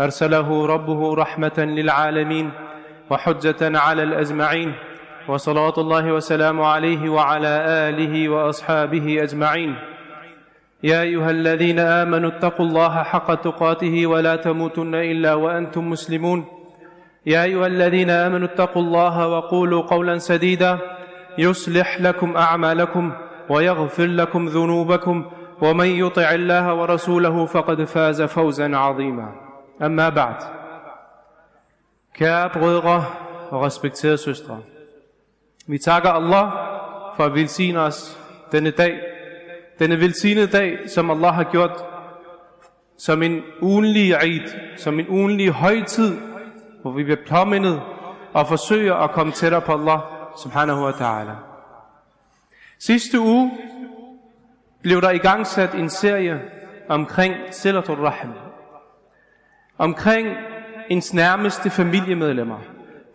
أرسله ربه رحمة للعالمين وحجة على الأجمعين وصلاة الله وسلام عليه وعلى آله وأصحابه أجمعين. يا أيها الذين آمنوا اتقوا الله حق تقاته ولا تموتن إلا وأنتم مسلمون. يا أيها الذين آمنوا اتقوا الله وقولوا قولا سديدا يصلح لكم أعمالكم ويغفر لكم ذنوبكم ومن يطع الله ورسوله فقد فاز فوزا عظيما. Amma ba'd. Kære brødre og respekterede søstre, vi takker Allah for at velsigne os denne dag, denne velsignede dag, som Allah har gjort som en ugenlig Eid, som en ugenlig højtid, hvor vi bliver påmindet og forsøger at komme tættere på Allah subhanahu wa ta'ala. Sidste uge blev der igangsat en serie omkring Silatul Rahim, Omkring ens nærmeste familiemedlemmer.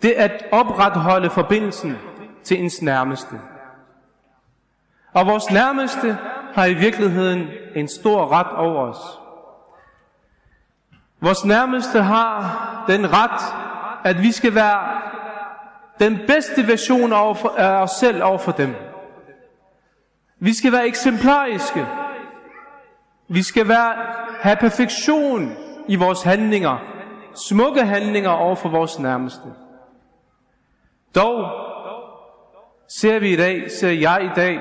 Det at opretholde forbindelsen til ens nærmeste. Og vores nærmeste har i virkeligheden en stor ret over os. Vores nærmeste har den ret, at vi skal være den bedste version af os selv over for dem. Vi skal være eksemplariske. Vi skal være, have perfektion i vores handlinger. Smukke handlinger over for vores nærmeste. Dog ser vi i dag, ser jeg i dag,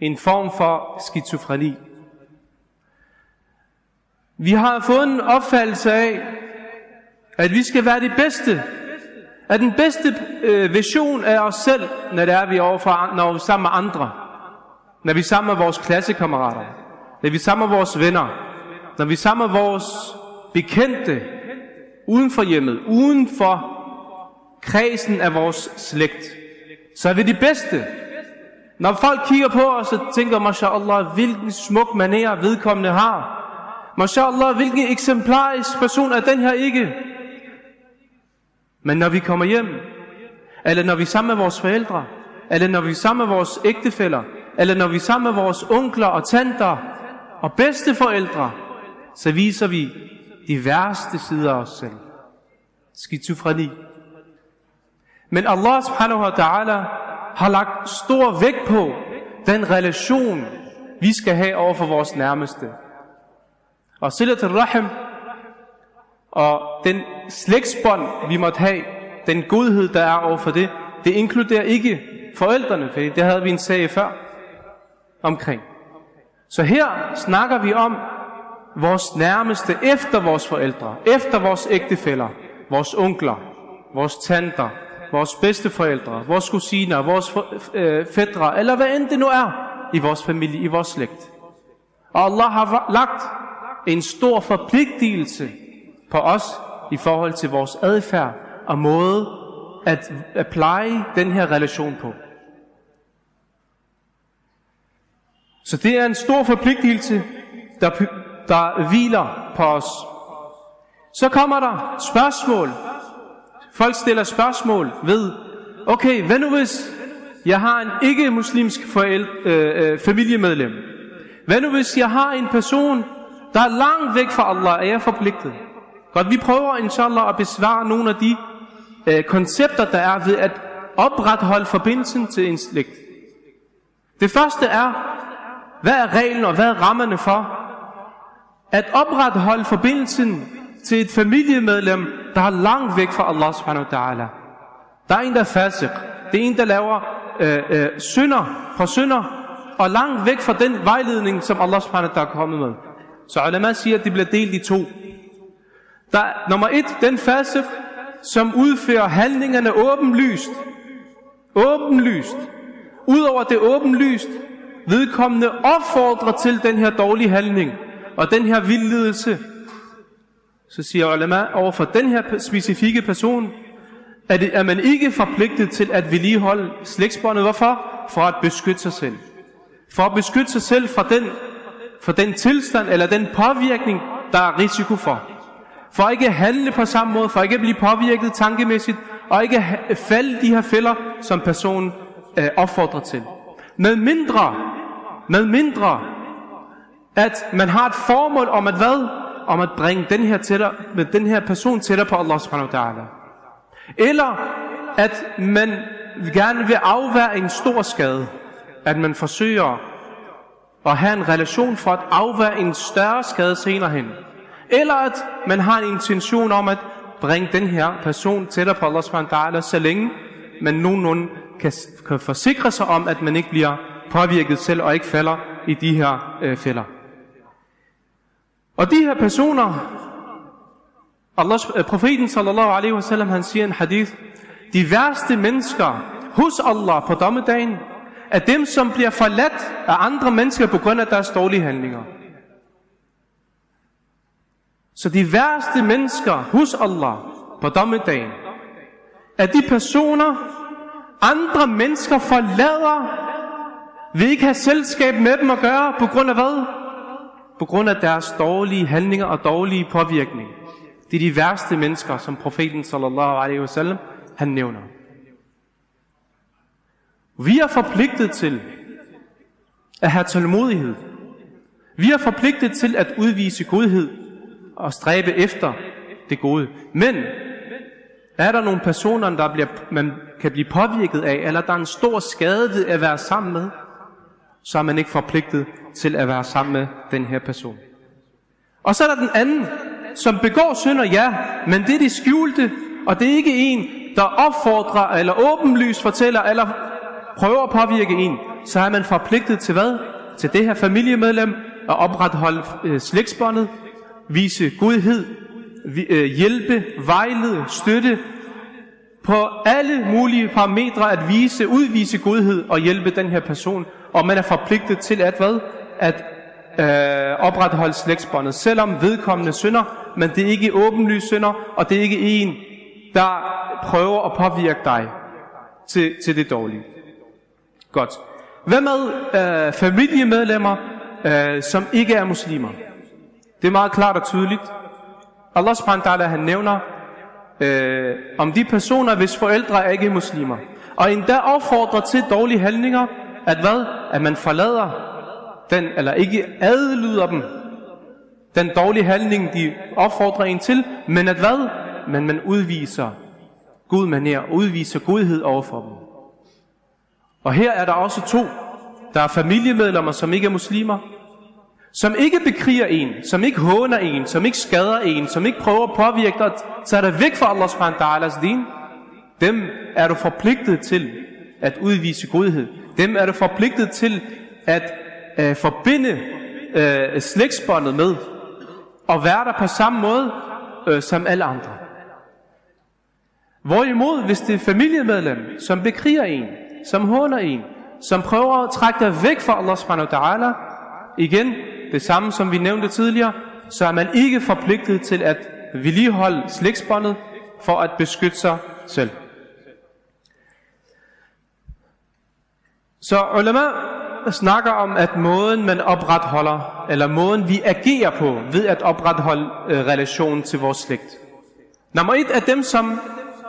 en form for skizofreni. Vi har fået en opfattelse af, at vi skal være det bedste, at den bedste øh, version af os selv, når det er vi overfor, når vi er sammen med andre, når vi er sammen med vores klassekammerater, når vi er sammen med vores venner, når vi sammen med vores bekendte, uden for hjemmet, uden for kredsen af vores slægt, så er vi de bedste. Når folk kigger på os og tænker, mashallah, hvilken smuk maner vedkommende har. Mashallah, hvilken eksemplarisk person er den her ikke. Men når vi kommer hjem, eller når vi er sammen med vores forældre, eller når vi er sammen med vores ægtefæller, eller når vi er sammen med vores onkler og tanter og bedsteforældre, så viser vi de værste sider af os selv. Skizofreni. Men Allah subhanahu wa ta'ala har lagt stor vægt på den relation, vi skal have over for vores nærmeste. Og silat al-rahim og den slægtsbånd, vi måtte have, den godhed, der er over for det, det inkluderer ikke forældrene, for det havde vi en sag før omkring. Så her snakker vi om vores nærmeste efter vores forældre, efter vores ægtefæller, vores onkler, vores tanter, vores bedsteforældre, vores kusiner, vores øh, fædre, eller hvad end det nu er i vores familie, i vores slægt. Og Allah har lagt en stor forpligtelse på os i forhold til vores adfærd og måde at, at pleje den her relation på. Så det er en stor forpligtelse, der, der hviler på os. Så kommer der spørgsmål. Folk stiller spørgsmål ved, okay, hvad nu hvis jeg har en ikke-muslimsk forel, øh, øh, familiemedlem? Hvad nu hvis jeg har en person, der er langt væk fra Allah, er jeg forpligtet? Godt, vi prøver inshallah at besvare nogle af de øh, koncepter, der er ved at opretholde forbindelsen til en slægt. Det første er, hvad er reglen og hvad er rammerne for at opretholde forbindelsen til et familiemedlem, der er langt væk fra Allah subhanahu wa ta'ala. Der er en, der er fasik. Det er en, der laver øh, øh, synder fra synder, og langt væk fra den vejledning, som Allah subhanahu wa ta'ala er kommet med. Så ulama siger, at det bliver delt i to. Der er, nummer et, den fasik, som udfører handlingerne åbenlyst. Åbenlyst. Udover det åbenlyst, vedkommende opfordrer til den her dårlige handling, og den her vildledelse, så siger ulema, over for den her specifikke person, at det, er man ikke forpligtet til at vedligeholde slægtsbåndet. Hvorfor? For at beskytte sig selv. For at beskytte sig selv fra den, fra den tilstand eller den påvirkning, der er risiko for. For ikke at handle på samme måde, for ikke at blive påvirket tankemæssigt, og ikke at falde de her fælder, som personen øh, opfordrer til. Med mindre, med mindre, at man har et formål om at hvad? Om at bringe den her, tættere, med den her person tættere på Allah subhanahu wa ta'ala. Eller at man gerne vil afvære en stor skade. At man forsøger at have en relation for at afvære en større skade senere hen. Eller at man har en intention om at bringe den her person tættere på Allah subhanahu wa ta'ala, så længe man nogenlunde kan, kan forsikre sig om, at man ikke bliver påvirket selv og ikke falder i de her øh, fælder. Og de her personer, Allahs, øh, profeten sallallahu alaihi wasallam, han siger en hadith, de værste mennesker hos Allah på dommedagen, er dem, som bliver forladt af andre mennesker på grund af deres dårlige handlinger. Så de værste mennesker hos Allah på dommedagen, er de personer, andre mennesker forlader, vil ikke have selskab med dem at gøre, på grund af hvad? På grund af deres dårlige handlinger og dårlige påvirkning. Det er de værste mennesker, som profeten sallallahu alaihi wasallam, han nævner. Vi er forpligtet til at have tålmodighed. Vi er forpligtet til at udvise godhed og stræbe efter det gode. Men er der nogle personer, der bliver, man kan blive påvirket af, eller der er en stor skade ved at være sammen med, så er man ikke forpligtet til at være sammen med den her person. Og så er der den anden, som begår synder, ja, men det er de skjulte, og det er ikke en, der opfordrer, eller åbenlyst fortæller, eller prøver at påvirke en. Så er man forpligtet til hvad? Til det her familiemedlem, at opretholde øh, slægtsbåndet, vise godhed, øh, hjælpe, vejlede, støtte, på alle mulige parametre at vise, udvise godhed og hjælpe den her person. Og man er forpligtet til at hvad? At øh, opretholde slægtsbåndet, selvom vedkommende synder, men det er ikke åbenlyst synder, og det er ikke en, der prøver at påvirke dig til, til det dårlige. Godt. Hvad med øh, familiemedlemmer, øh, som ikke er muslimer? Det er meget klart og tydeligt. Allah subhanahu wa ta'ala, han nævner øh, om de personer, hvis forældre er ikke muslimer. Og endda opfordrer til dårlige handlinger, at hvad? At man forlader den, eller ikke adlyder dem, den dårlige handling, de opfordrer en til, men at hvad? Men man udviser god maner, udviser godhed overfor dem. Og her er der også to. Der er familiemedlemmer, som ikke er muslimer, som ikke bekriger en, som ikke håner en, som ikke skader en, som ikke prøver at påvirke dig, så er der væk fra Allah subhanahu wa ta'alas din. Dem er du forpligtet til at udvise godhed. Dem er du forpligtet til at øh, forbinde øh, slægtsbåndet med, og være der på samme måde øh, som alle andre. Hvorimod, hvis det er familiemedlem, som bekriger en, som håner en, som prøver at trække dig væk fra Allah subhanahu wa ta'ala, igen, det samme som vi nævnte tidligere, så er man ikke forpligtet til at vedligeholde slægtsbåndet for at beskytte sig selv. Så ulema snakker om, at måden man opretholder, eller måden vi agerer på, ved at opretholde øh, relationen til vores slægt. Nummer et er dem, som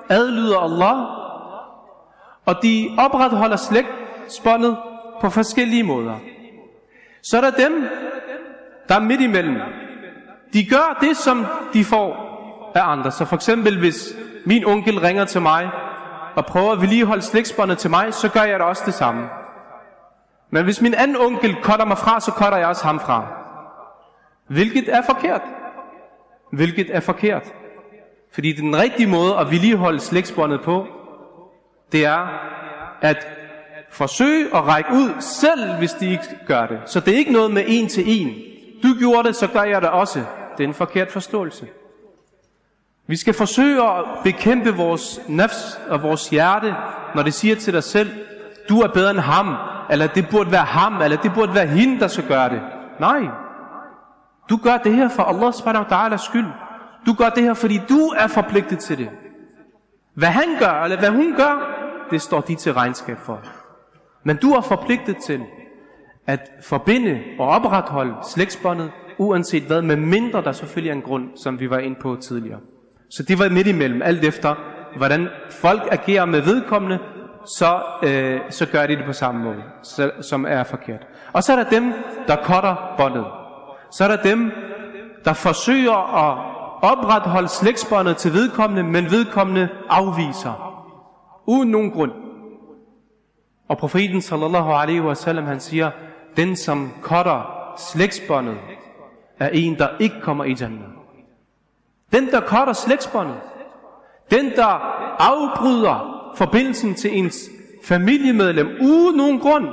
adlyder Allah, og de opretholder slægtsbåndet på forskellige måder. Så er der dem, der er midt imellem. De gør det, som de får af andre. Så for eksempel, hvis min onkel ringer til mig, og prøver at vedligeholde slægtsbåndet til mig, så gør jeg da også det samme. Men hvis min anden onkel kutter mig fra, så cutter jeg også ham fra. Hvilket er forkert. Hvilket er forkert. Fordi den rigtige måde at vedligeholde slægtsbåndet på, det er at forsøge at række ud, selv hvis de ikke gør det. Så det er ikke noget med en til en. Du gjorde det, så gør jeg det også. Det er en forkert forståelse. Vi skal forsøge at bekæmpe vores nafs og vores hjerte, når det siger til dig selv, du er bedre end ham, eller det burde være ham, eller det burde være hende, der skal gøre det. Nej. Du gør det her for Allah subhanahu wa ta'ala skyld. Du gør det her, fordi du er forpligtet til det. Hvad han gør, eller hvad hun gør, det står de til regnskab for. Men du er forpligtet til at forbinde og opretholde slægtsbåndet, uanset hvad, med mindre der selvfølgelig er en grund, som vi var inde på tidligere. Så det var midt imellem, alt efter hvordan folk agerer med vedkommende, så, øh, så gør de det på samme måde, så, som er forkert. Og så er der dem, der cutter båndet. Så er der dem, der forsøger at opretholde slægtsbåndet til vedkommende, men vedkommende afviser. Uden nogen grund. Og profeten sallallahu alaihi wasallam, han siger, den som kotter slægtsbåndet, er en, der ikke kommer i Jannah. Den, der kotter slægtsbåndet, den, der afbryder forbindelsen til ens familiemedlem uden nogen grund,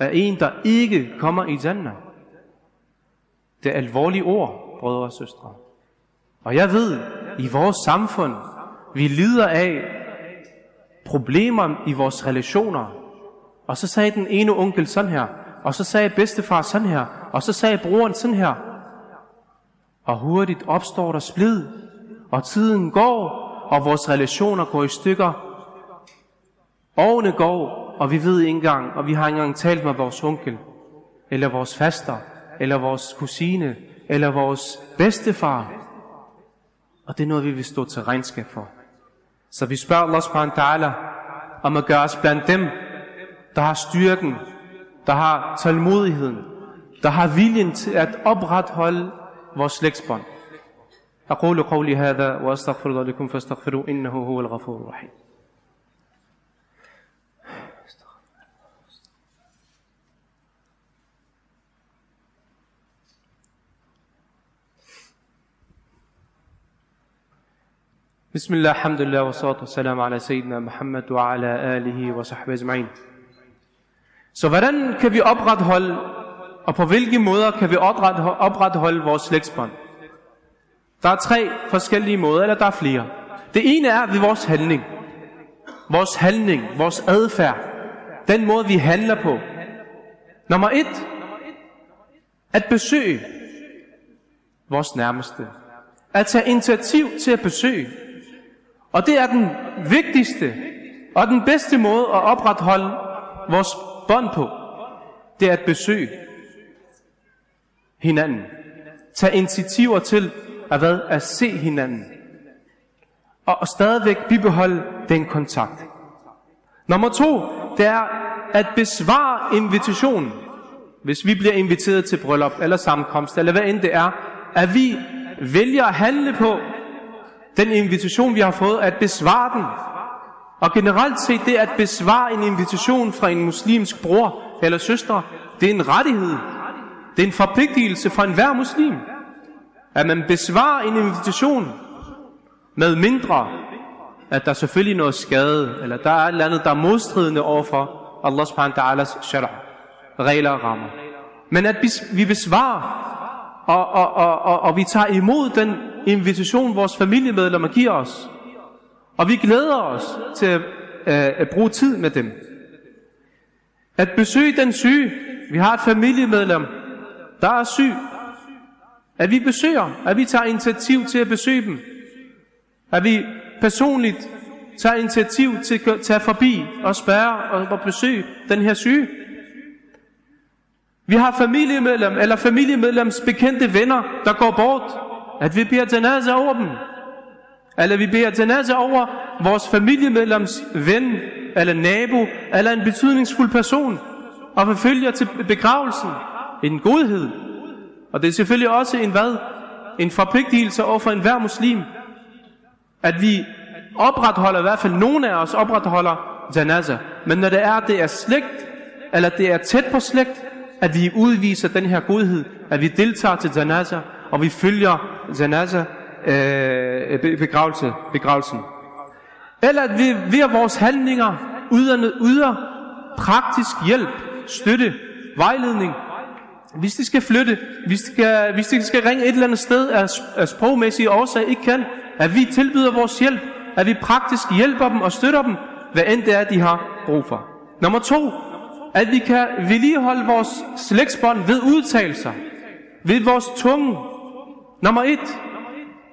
er en, der ikke kommer i Jannah. Det er alvorlige ord, brødre og søstre. Og jeg ved, i vores samfund, vi lider af problemer i vores relationer. Og så sagde den ene onkel sådan her, og så sagde bedstefar sådan her, og så sagde broren sådan her. Og hurtigt opstår der splid, og tiden går, og vores relationer går i stykker. Årene går, og vi ved ikke engang, og vi har ikke engang talt med vores onkel, eller vores faster, eller vores kusine, eller vores bedstefar. Og det er noget, vi vil stå til regnskab for. Så vi spørger Allah subhanahu wa ta'ala, om at gøre os blandt dem, der har styrken, der har tålmodigheden, der har viljen til at opretholde vores slægtsbånd. أقول قولي هذا وأستغفر الله لكم فاستغفروا إنه هو الغفور الرحيم بسم الله الحمد لله والصلاة والسلام على سيدنا محمد وعلى آله وصحبه أجمعين så hvordan kan vi opretholde, og på hvilke måder kan vi opretholde vores slægtsbånd? Der er tre forskellige måder, eller der er flere. Det ene er ved vores handling. Vores handling, vores adfærd. Den måde, vi handler på. Nummer et. At besøge vores nærmeste. At tage initiativ til at besøge. Og det er den vigtigste og den bedste måde at opretholde vores bånd på. Det er at besøge hinanden. Tag initiativer til at, hvad? at se hinanden. Og, og stadigvæk bibeholde den kontakt. Nummer to, det er at besvare invitationen. Hvis vi bliver inviteret til bryllup eller sammenkomst, eller hvad end det er, at vi vælger at handle på den invitation, vi har fået, at besvare den. Og generelt set, det at besvare en invitation fra en muslimsk bror eller søster, det er en rettighed. Det er en forpligtelse for enhver muslim at man besvarer en invitation med mindre, at der selvfølgelig er noget skade, eller der er et eller andet, der er modstridende overfor Allah subhanahu wa ta'alas shara, regler og rammer. Men at vi besvarer, og, og, og, og, og vi tager imod den invitation, vores familiemedlemmer giver os, og vi glæder os til at, at, at bruge tid med dem. At besøge den syge. Vi har et familiemedlem, der er syg, at vi besøger, at vi tager initiativ til at besøge dem. At vi personligt tager initiativ til at tage forbi og spørge og besøge den her syge. Vi har familiemedlem eller familiemedlems bekendte venner, der går bort. At vi beder janaza over dem. Eller vi beder janaza over vores familiemedlems ven, eller nabo, eller en betydningsfuld person. Og forfølger til begravelsen. En godhed. Og det er selvfølgelig også en hvad? En forpligtelse over for enhver muslim, at vi opretholder, i hvert fald nogle af os opretholder janaza. Men når det er, det er slægt, eller det er tæt på slægt, at vi udviser den her godhed, at vi deltager til janaza, og vi følger janaza øh, begravelse, begravelsen. Eller at vi via vores handlinger yder, yder praktisk hjælp, støtte, vejledning, hvis de skal flytte, hvis de skal, hvis de skal ringe et eller andet sted af, af sprogmæssige årsager ikke kan, at vi tilbyder vores hjælp, at vi praktisk hjælper dem og støtter dem, hvad end det er, de har brug for. Nummer to, at vi kan vedligeholde vores slægtsbånd ved udtalelser, ved vores tunge. Nummer et,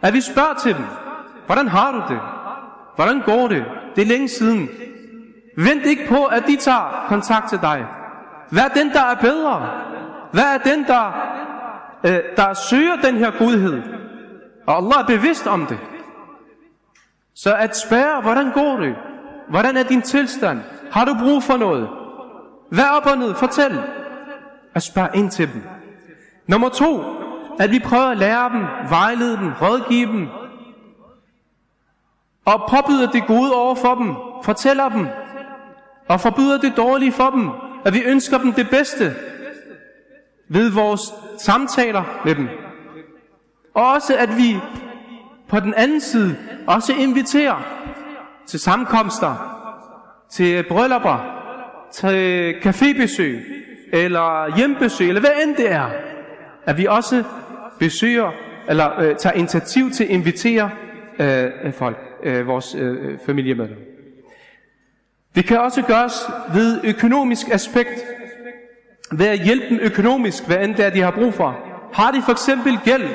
at vi spørger til dem, hvordan har du det? Hvordan går det? Det er længe siden. Vent ikke på, at de tager kontakt til dig. Hvad er den, der er bedre? Hvad er den, der, øh, der søger den her godhed? Og Allah er bevidst om det. Så at spørge, hvordan går det? Hvordan er din tilstand? Har du brug for noget? Hvad op og ned? Fortæl. At spørge ind til dem. Nummer to, at vi prøver at lære dem, vejlede dem, rådgive dem, og påbyder det gode over for dem, fortæller dem, og forbyder det dårlige for dem, at vi ønsker dem det bedste ved vores samtaler med dem. Og også at vi på den anden side også inviterer til sammenkomster, til bryllupper, til cafébesøg, eller hjembesøg, eller hvad end det er, at vi også besøger, eller øh, tager initiativ til at invitere øh, øh folk, øh, vores øh, øh familiemedlemmer. Det kan også gøres ved økonomisk aspekt, ved at hjælpe dem økonomisk, hvad end det er, de har brug for. Har de for eksempel gæld,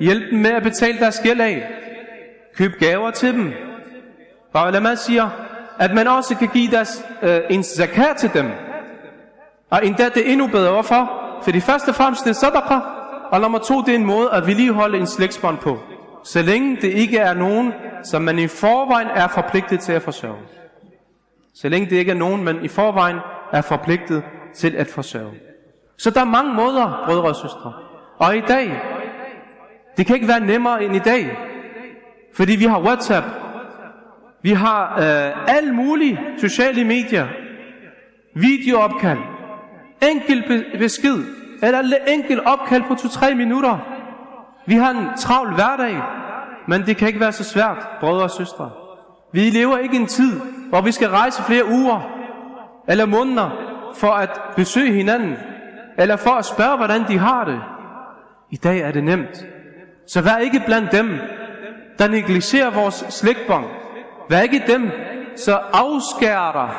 hjælp dem med at betale deres gæld af. Køb gaver til dem. Og lad mig siger, at man også kan give deres, øh, en zakat til dem. Og endda det er endnu bedre. Hvorfor? For de første og fremmest sadaqa, og nummer to det er en måde at vedligeholde en slægtsbånd på. Så længe det ikke er nogen, som man i forvejen er forpligtet til at forsørge. Så længe det ikke er nogen, man i forvejen er forpligtet til at forsørge. Så der er mange måder, brødre og søstre. Og i dag, det kan ikke være nemmere end i dag. Fordi vi har WhatsApp, vi har øh, alle mulige sociale medier, videoopkald, enkel besked, eller enkel opkald på 2-3 minutter. Vi har en travl hverdag, men det kan ikke være så svært, brødre og søstre. Vi lever ikke i en tid, hvor vi skal rejse flere uger eller måneder for at besøge hinanden, eller for at spørge, hvordan de har det. I dag er det nemt. Så vær ikke blandt dem, der negligerer vores slægtbånd. Vær ikke dem, så afskærer dig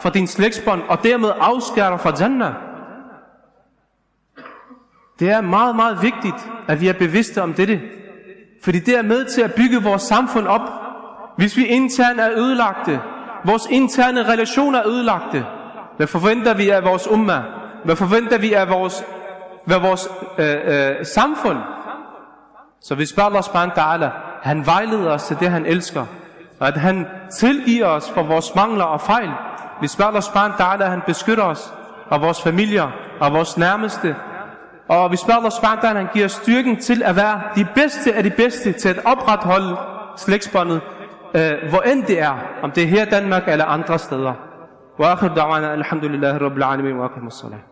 fra din slægtsbånd, og dermed afskærer dig fra Jannah. Det er meget, meget vigtigt, at vi er bevidste om dette. Fordi det er med til at bygge vores samfund op. Hvis vi internt er ødelagte, vores interne relationer er ødelagte, hvad forventer vi af vores umma? Hvad forventer vi af vores, af vores øh, øh, samfund? Så vi spørger Allah subhanahu ta'ala, han vejleder os til det, han elsker. Og at han tilgiver os for vores mangler og fejl. Vi spørger Allah subhanahu ta'ala, han beskytter os og vores familier og vores nærmeste. Og vi spørger Allah subhanahu ta'ala, at han giver styrken til at være de bedste af de bedste til at opretholde slægtsbåndet, øh, hvor end det er. Om det er her i Danmark eller andre steder. وآخر دعوانا الحمد لله رب العالمين وآخر الصلاة